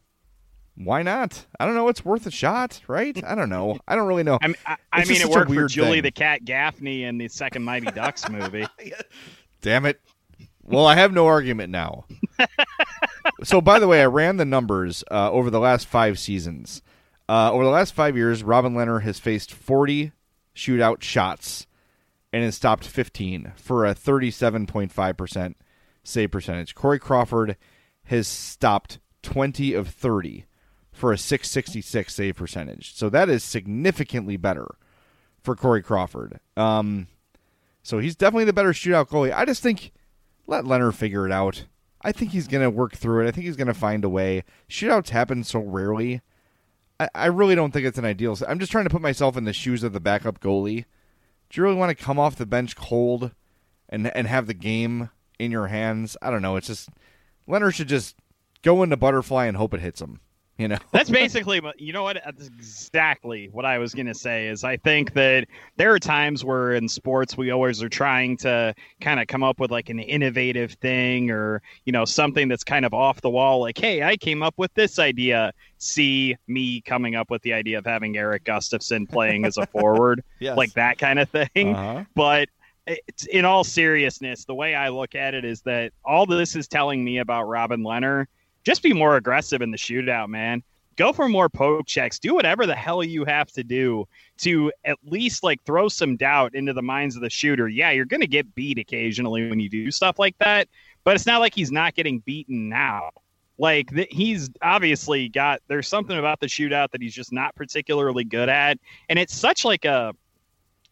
why not? I don't know. It's worth a shot, right? I don't know. I don't really know. I mean, I, I mean it worked for Julie thing. the Cat Gaffney in the second Mighty Ducks movie. *laughs* Damn it. Well, I have no argument now. *laughs* so, by the way, I ran the numbers uh, over the last five seasons. Uh, over the last five years, Robin Lehner has faced 40 shootout shots and has stopped 15 for a 37.5% save percentage. Corey Crawford has stopped 20 of 30 for a 666 save percentage. So that is significantly better for Corey Crawford. Um, so he's definitely the better shootout goalie. I just think let Lehner figure it out. I think he's going to work through it. I think he's going to find a way. Shootouts happen so rarely. I, I really don't think it's an ideal. I'm just trying to put myself in the shoes of the backup goalie. Do you really want to come off the bench cold and and have the game in your hands? I don't know. It's just Lehner should just go into butterfly and hope it hits him. You know, that's basically, you know what? That's exactly what I was going to say. Is I think that there are times where in sports we always are trying to kind of come up with like an innovative thing or you know something that's kind of off the wall. Like, hey, I came up with this idea. See me coming up with the idea of having Erik Gustafsson playing as a *laughs* forward, yes. like that kind of thing. Uh-huh. But in all seriousness, the way I look at it is that all this is telling me about Robin Lehner just be more aggressive in the shootout, man. Go for more poke checks. Do whatever the hell you have to do to at least like throw some doubt into the minds of the shooter. Yeah, you're going to get beat occasionally when you do stuff like that, but it's not like he's not getting beaten now. Like th- he's obviously got there's something about the shootout that he's just not particularly good at, and it's such like a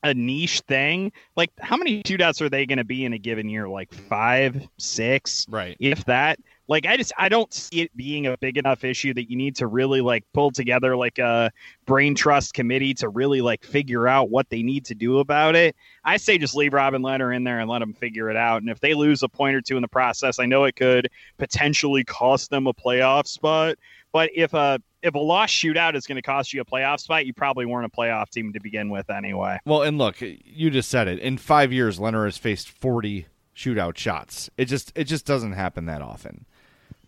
a niche thing. Like, how many shootouts are they going to be in a given year? Like five, six, right? If that. Like I just I don't see it being a big enough issue that you need to really like pull together like a brain trust committee to really like figure out what they need to do about it. I say just leave Robin Lehner in there and let them figure it out. And if they lose a point or two in the process, I know it could potentially cost them a playoff spot. But if a if a lost shootout is going to cost you a playoff spot, you probably weren't a playoff team to begin with anyway. Well, and look, you just said it. In five years, Lehner has faced forty shootout shots. It just it just doesn't happen that often.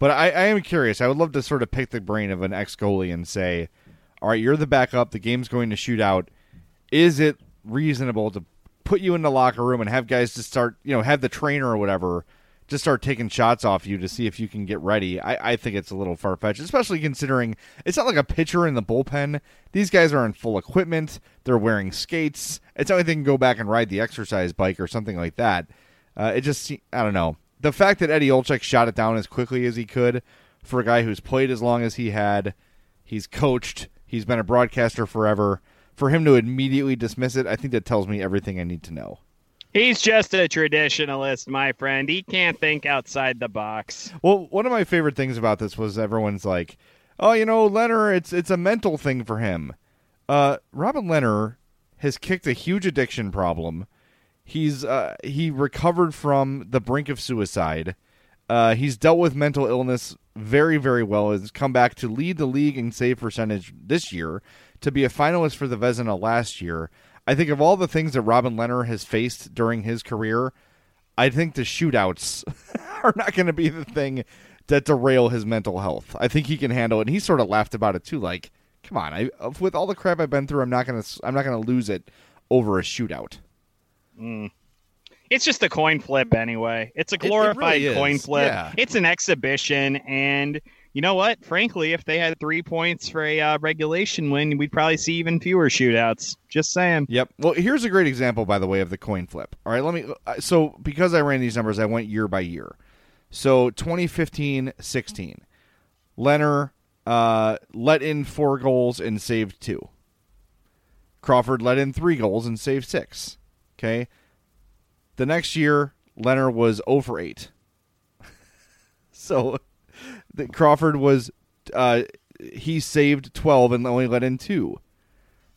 But I, I am curious. I would love to sort of pick the brain of an ex goalie and say, all right, you're the backup. The game's going to shoot out. Is it reasonable to put you in the locker room and have guys just start, you know, have the trainer or whatever just start taking shots off you to see if you can get ready? I, I think it's a little far fetched, especially considering it's not like a pitcher in the bullpen. These guys are in full equipment. They're wearing skates. It's not like they can go back and ride the exercise bike or something like that. Uh, it just, I don't know the fact that Eddie Olczyk shot it down as quickly as he could for a guy who's played as long as he had, he's coached, he's been a broadcaster forever. For him to immediately dismiss it, I think that tells me everything I need to know. He's just a traditionalist, my friend. He can't think outside the box. Well, one of my favorite things about this was everyone's like, "Oh, you know, Lehner, it's it's a mental thing for him." Uh, Robin Lehner has kicked a huge addiction problem He's uh, he recovered from the brink of suicide. Uh, he's dealt with mental illness very, very well. Has come back to lead the league in save percentage this year, to be a finalist for the Vezina last year. I think of all the things that Robin Lehner has faced during his career, I think the shootouts *laughs* are not going to be the thing that derail his mental health. I think he can handle it. And he sort of laughed about it too. Like, come on, I with all the crap I've been through, I'm not gonna I'm not gonna lose it over a shootout. Mm. It's just a coin flip anyway. It's a glorified it, it really coin flip. Yeah. It's an exhibition, and you know what? Frankly, if they had three points for a uh, regulation win, we'd probably see even fewer shootouts. Just saying. Yep. Well, here's a great example, by the way, of the coin flip. All right, let me. Uh, so because I ran these numbers, I went year by year. So 2015 16, Lehner uh, let in four goals and saved two. Crawford let in three goals and saved six. Okay. The next year, Lehner was over 8. *laughs* so the, Crawford was, uh, he saved 12 and only let in two.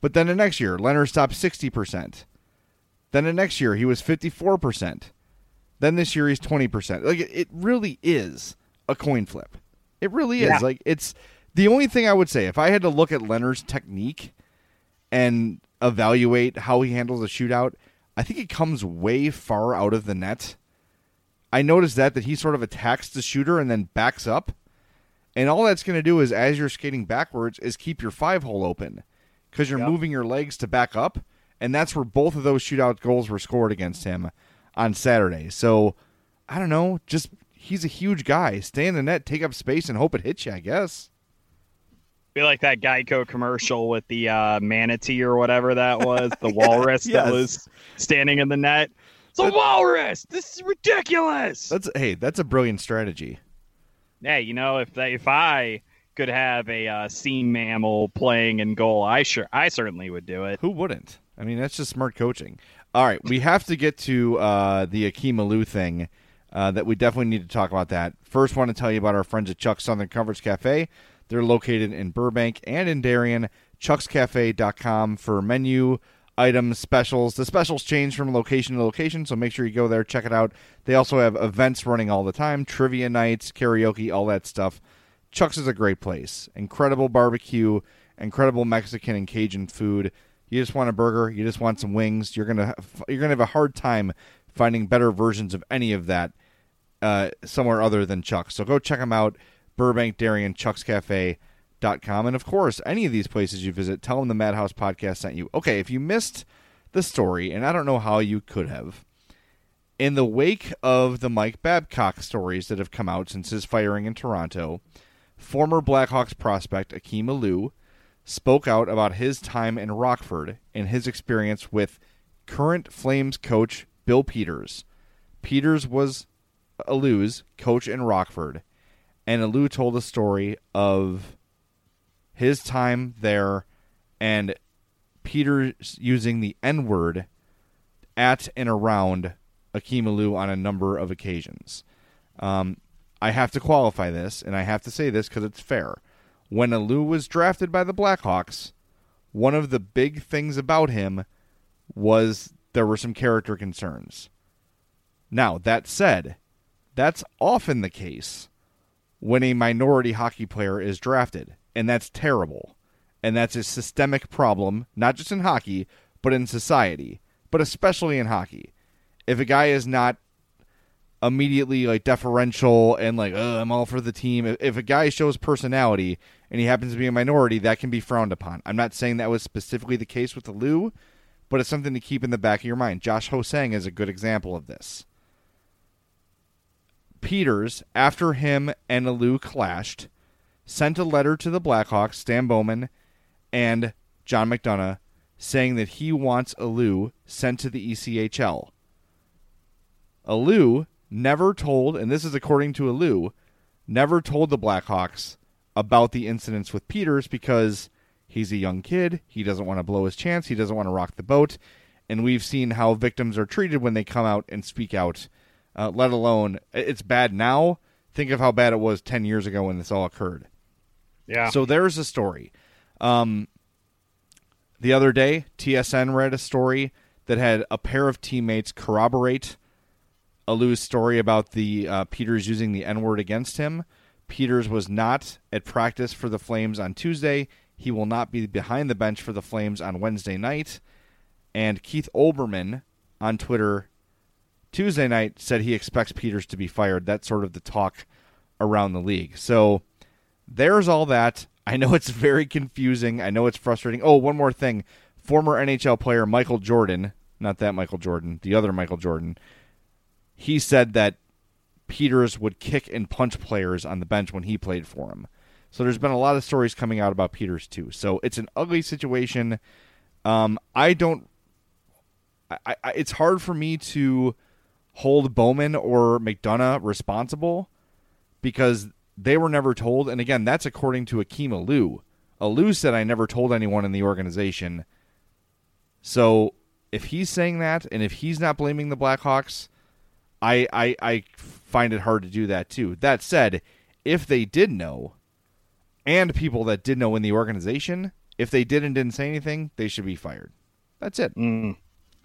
But then the next year, Lehner stopped 60%. Then the next year, he was 54%. Then this year, he's 20%. Like, it really is a coin flip. It really is. Yeah. Like, it's The only thing I would say, if I had to look at Lehner's technique and evaluate how he handles a shootout, I think it comes way far out of the net. I noticed that that he sort of attacks the shooter and then backs up. And all that's going to do is as you're skating backwards is keep your five hole open cuz you're Yep. moving your legs to back up and that's where both of those shootout goals were scored against him on Saturday. So, I don't know, just he's a huge guy. Stay in the net, take up space and hope it hits you, I guess. Be like that Geico commercial with the uh, manatee or whatever that *laughs* was, the walrus yes. that was standing in the net. It's a walrus. This is ridiculous. That's hey, that's a brilliant strategy. Hey, you know, if they, if I could have a uh, sea mammal playing in goal, I sure I certainly would do it. Who wouldn't? I mean, that's just smart coaching. All right, we have to get to uh, the Akim Aliu thing. Uh, that we definitely need to talk about that. First, want to tell you about our friends at Chuck's Southern Comforts Cafe. They're located in Burbank and in Darien. Chuck'sCafe.com for menu items, specials. The specials change from location to location, so make sure you go there, check it out. They also have events running all the time, trivia nights, karaoke, all that stuff. Chuck's is a great place. Incredible barbecue, incredible Mexican and Cajun food. You just want a burger, you just want some wings. You're gonna you're gonna have a hard time finding better versions of any of that uh, somewhere other than Chuck's. So go check them out. Burbank, Darien, Chuck's Cafe. Dot com. And of course, any of these places you visit, tell them the Madhouse podcast sent you. Okay, if you missed the story, and I don't know how you could have, in the wake of the Mike Babcock stories that have come out since his firing in Toronto, former Blackhawks prospect Akim Aliu spoke out about his time in Rockford and his experience with current Flames coach Bill Peters. Peters was Aliu's coach in Rockford, and Aliu told a story of his time there and Peters using the N word at and around Akim on a number of occasions. Um, I have to qualify this, and I have to say this because it's fair. When Aliu was drafted by the Blackhawks, one of the big things about him was there were some character concerns. Now, that said, that's often the case when a minority hockey player is drafted, and that's terrible. And that's a systemic problem, not just in hockey, but in society, but especially in hockey. If a guy is not immediately like deferential and like, I'm all for the team. If, if a guy shows personality and he happens to be a minority, that can be frowned upon. I'm not saying that was specifically the case with the Lou, but it's something to keep in the back of your mind. Josh Ho-Sang is a good example of this. Peters, after him and Aliu clashed, sent a letter to the Blackhawks, Stan Bowman, and John McDonough, saying that he wants Aliu sent to the ECHL. Aliu never told, and this is according to Aliu, never told the Blackhawks about the incidents with Peters because he's a young kid. He doesn't want to blow his chance. He doesn't want to rock the boat. And we've seen how victims are treated when they come out and speak out, uh, let alone it's bad now. Think of how bad it was 10 years ago when this all occurred. Yeah. So there's a story. Um, the other day, TSN read a story that had a pair of teammates corroborate a Aliu's story about the uh, Peters using the N word against him. Peters was not at practice for the Flames on Tuesday. He will not be behind the bench for the Flames on Wednesday night. And Keith Olbermann on Twitter Tuesday night said he expects Peters to be fired. That's sort of the talk around the league. So there's all that. I know it's very confusing. I know it's frustrating. Oh, one more thing. Former NHL player Michael Jordan, not that Michael Jordan, the other Michael Jordan, he said that Peters would kick and punch players on the bench when he played for him. So there's been a lot of stories coming out about Peters too. So it's an ugly situation. Um, I don't. I, I, it's hard for me to hold Bowman or McDonough responsible because they were never told. And again, that's according to Akim Aliu. Aliu said, I never told anyone in the organization. So if he's saying that and if he's not blaming the Blackhawks, I, I, I find it hard to do that too. That said, if they did know, and people that did know in the organization, if they did and didn't say anything, they should be fired. That's it. Mm.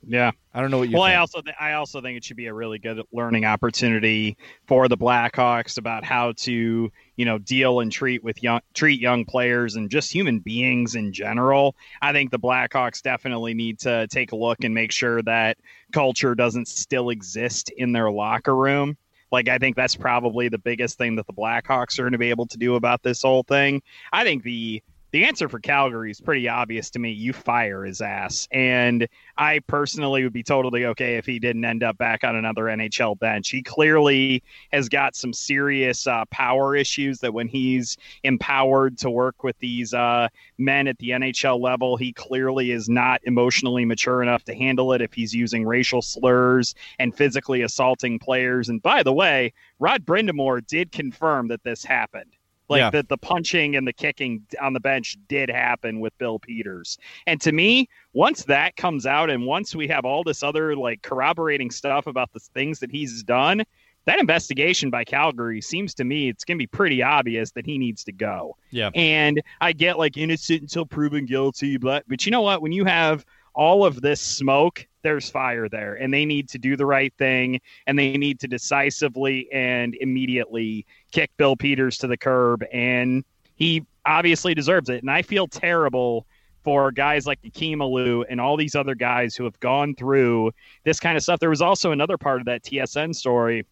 Yeah, I don't know what you. Well, think. I also th- I also think it should be a really good learning opportunity for the Blackhawks about how to you know deal and treat with young treat young players and just human beings in general. I think the Blackhawks definitely need to take a look and make sure that culture doesn't still exist in their locker room. Like I think that's probably the biggest thing that the Blackhawks are going to be able to do about this whole thing. I think the the answer for Calgary is pretty obvious to me. You fire his ass. And I personally would be totally okay if he didn't end up back on another NHL bench. He clearly has got some serious uh, power issues that when he's empowered to work with these uh, men at the NHL level, he clearly is not emotionally mature enough to handle it if he's using racial slurs and physically assaulting players. And by the way, Rod Brind'Amour did confirm that this happened like yeah. that the punching and the kicking on the bench did happen with Bill Peters. And to me, once that comes out and once we have all this other like corroborating stuff about the things that he's done, that investigation by Calgary seems to me it's going to be pretty obvious that he needs to go. Yeah. And I get like innocent until proven guilty, but but you know what? When you have all of this smoke, there's fire there, and they need to do the right thing, and they need to decisively and immediately kick Bill Peters to the curb, and he obviously deserves it. And I feel terrible for guys like Akim Aliu and all these other guys who have gone through this kind of stuff. There was also another part of that TSN story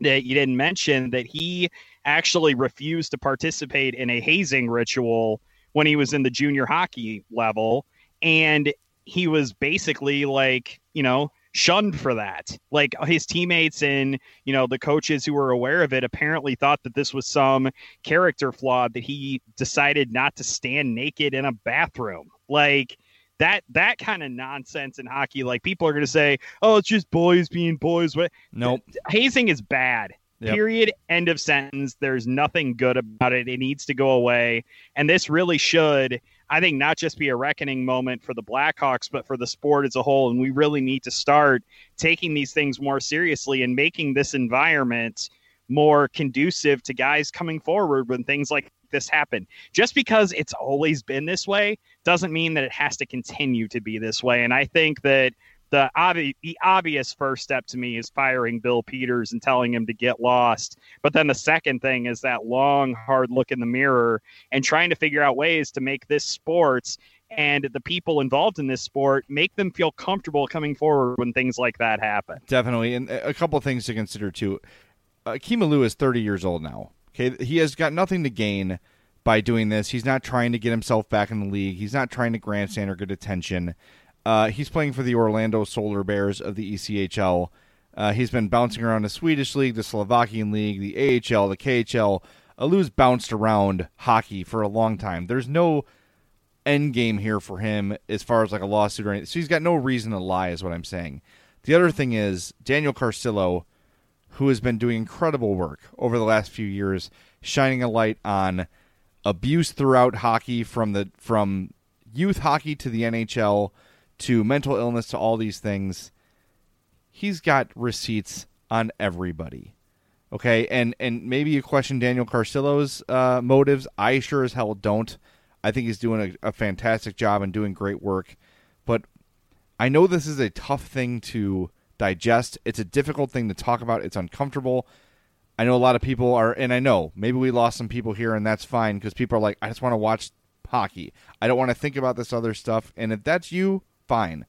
that you didn't mention that he actually refused to participate in a hazing ritual when he was in the junior hockey level. And he was basically like, you know, shunned for that. Like his teammates and, you know, the coaches who were aware of it apparently thought that this was some character flaw that he decided not to stand naked in a bathroom. Like that that kind of nonsense in hockey like people are going to say, "Oh, it's just boys being boys." What? Nope. Hazing is bad. Yep. Period. End of sentence. There's nothing good about it. It needs to go away. And this really should I think not just be a reckoning moment for the Blackhawks, but for the sport as a whole. And we really need to start taking these things more seriously and making this environment more conducive to guys coming forward when things like this happen. Just because it's always been this way doesn't mean that it has to continue to be this way. And I think that the obvious the obvious first step to me is firing Bill Peters and telling him to get lost. But then the second thing is that long, hard look in the mirror and trying to figure out ways to make this sports and the people involved in this sport make them feel comfortable coming forward when things like that happen. Definitely, and a couple things to consider too. Uh, Kima is 30 years old now. Okay, he has got nothing to gain by doing this. He's not trying to get himself back in the league. He's not trying to grandstand or get attention. Uh, he's playing for the Orlando Solar Bears of the ECHL. Uh, he's been bouncing around the Swedish league, the Slovakian league, the AHL, the KHL. Aliu's bounced around hockey for a long time. There's no end game here for him as far as like a lawsuit or anything. So he's got no reason to lie, is what I'm saying. The other thing is Daniel Carcillo, who has been doing incredible work over the last few years, shining a light on abuse throughout hockey from the from youth hockey to the NHL to mental illness to all these things. He's got receipts on everybody. Okay, and and maybe you question Daniel Carcillo's uh, motives. I sure as hell don't. I think he's doing a, a fantastic job and doing great work. But I know this is a tough thing to digest. It's a difficult thing to talk about. It's uncomfortable. I know a lot of people are, and I know maybe we lost some people here, and that's fine because people are like, I just want to watch hockey. I don't want to think about this other stuff. And if that's you, fine,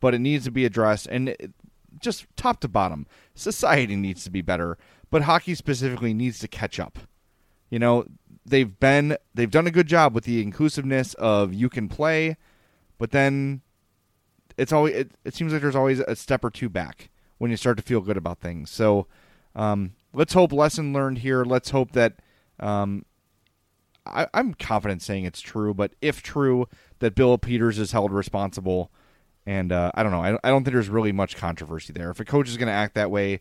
but it needs to be addressed. And it, just top to bottom, society needs to be better, but hockey specifically needs to catch up. You know, they've been they've done a good job with the inclusiveness of you can play, but then it's always it, it seems like there's always a step or two back when you start to feel good about things. So um, let's hope lesson learned here. Let's hope that um, I, am confident saying it's true, but if true, that Bill Peters is held responsible. And uh, I don't know. I, I don't think there's really much controversy there. If a coach is going to act that way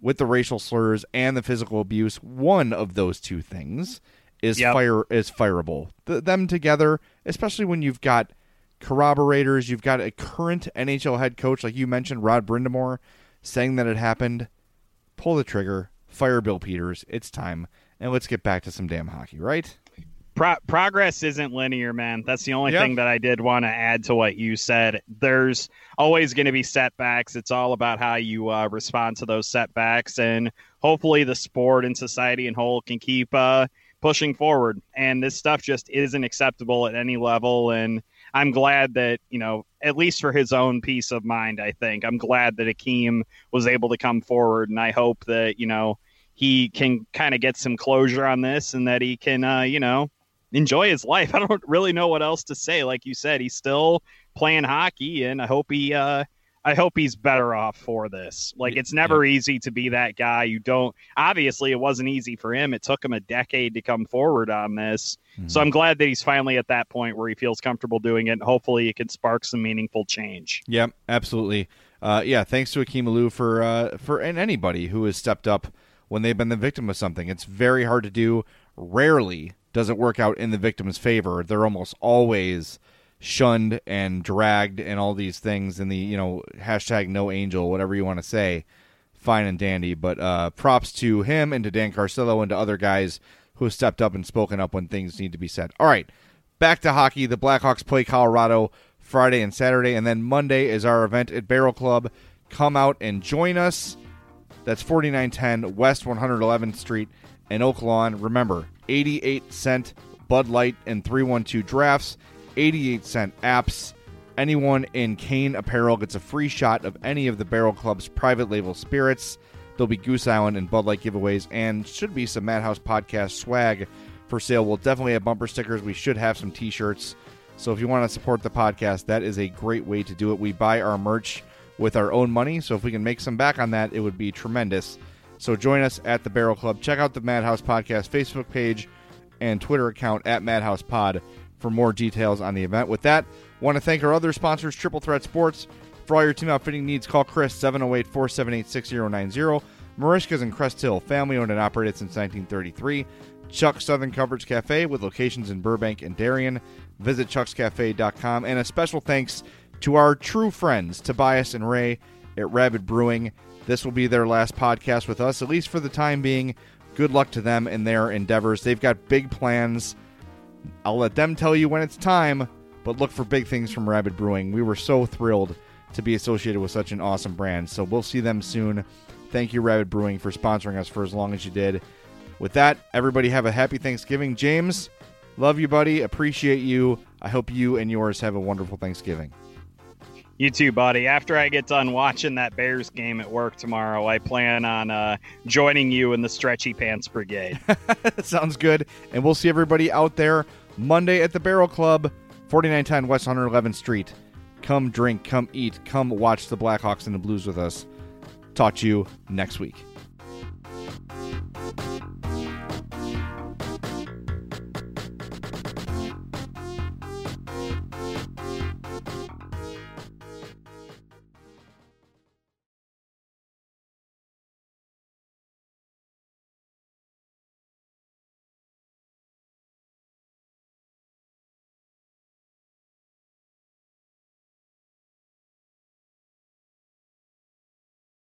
with the racial slurs and the physical abuse, one of those two things is yep. fire is fireable. The, them together, especially when you've got corroborators, you've got a current NHL head coach like you mentioned, Rod Brind'Amour, saying that it happened. Pull the trigger, fire Bill Peters. It's time, and let's get back to some damn hockey, right? Pro- progress isn't linear, man. That's the only thing that I did want to add to what you said. There's always going to be setbacks. It's all about how you uh, respond to those setbacks, and hopefully, the sport and society in whole can keep uh, pushing forward. And this stuff just isn't acceptable at any level. And I'm glad that you know, at least for his own peace of mind, I think I'm glad that Akim was able to come forward, and I hope that you know he can kind of get some closure on this, and that he can, uh, you know enjoy his life. *laughs* I don't really know what else to say. Like you said, he's still playing hockey, and I hope he, uh, I hope he's better off for this. Like it's never easy to be that guy. You don't. Obviously, it wasn't easy for him. It took him a decade to come forward on this. So I'm glad that he's finally at that point where he feels comfortable doing it. And hopefully, it can spark some meaningful change. Yep, absolutely. Uh, yeah, thanks to Akim Aliu for uh, for and anybody who has stepped up when they've been the victim of something. It's very hard to do. Rarely does it work out in the victim's favor. They're almost always shunned and dragged and all these things in the you know hashtag no angel whatever you want to say. Fine and dandy. But uh props to him and to dan carcillo and to other guys who have stepped up and spoken up when things need to be said. All right back to hockey. The blackhawks play colorado friday and saturday and then monday is our event at barrel club. Come out and join us. That's 4910 West 111th Street in Oak Lawn. Remember, 88 cent Bud Light and 312 drafts, 88 cent apps. Anyone in Kane apparel gets a free shot of any of the Barrel Club's private label spirits. There'll be Goose Island and Bud Light giveaways, and should be some Madhouse podcast swag for sale. We'll definitely have bumper stickers. We should have some t shirts. So if you want to support the podcast, that is a great way to do it. We buy our merch with our own money, so if we can make some back on that, it would be tremendous. So join us at the Barrel Club. Check out the Madhouse Podcast Facebook page and Twitter account at Madhouse Pod for more details on the event. With that, want to thank our other sponsors, Triple Threat Sports. For all your team outfitting needs, call Chris 708 478 6090. Merichka's in Crest Hill, family owned and operated since 1933. Chuck Southern Comforts Cafe with locations in Burbank and Darien. Visit chuckscafe.com. And a special thanks to our true friends, Tobias and Ray at Rabid Brewing. This will be their last podcast with us, at least for the time being. Good luck to them in their endeavors. They've got big plans. I'll let them tell you when it's time, but look for big things from Rabid Brewing. We were so thrilled to be associated with such an awesome brand. So we'll see them soon. Thank you, Rabid Brewing, for sponsoring us for as long as you did. With that, everybody have a happy Thanksgiving. James, love you, buddy. Appreciate you. I hope you and yours have a wonderful Thanksgiving. You too, buddy. After I get done watching that Bears game at work tomorrow, I plan on uh, joining you in the Stretchy Pants Brigade. *laughs* Sounds good. And we'll see everybody out there Monday at the Barrel Club, 4910 West 111th Street. Come drink, come eat, come watch the Blackhawks and the Blues with us. Talk to you next week.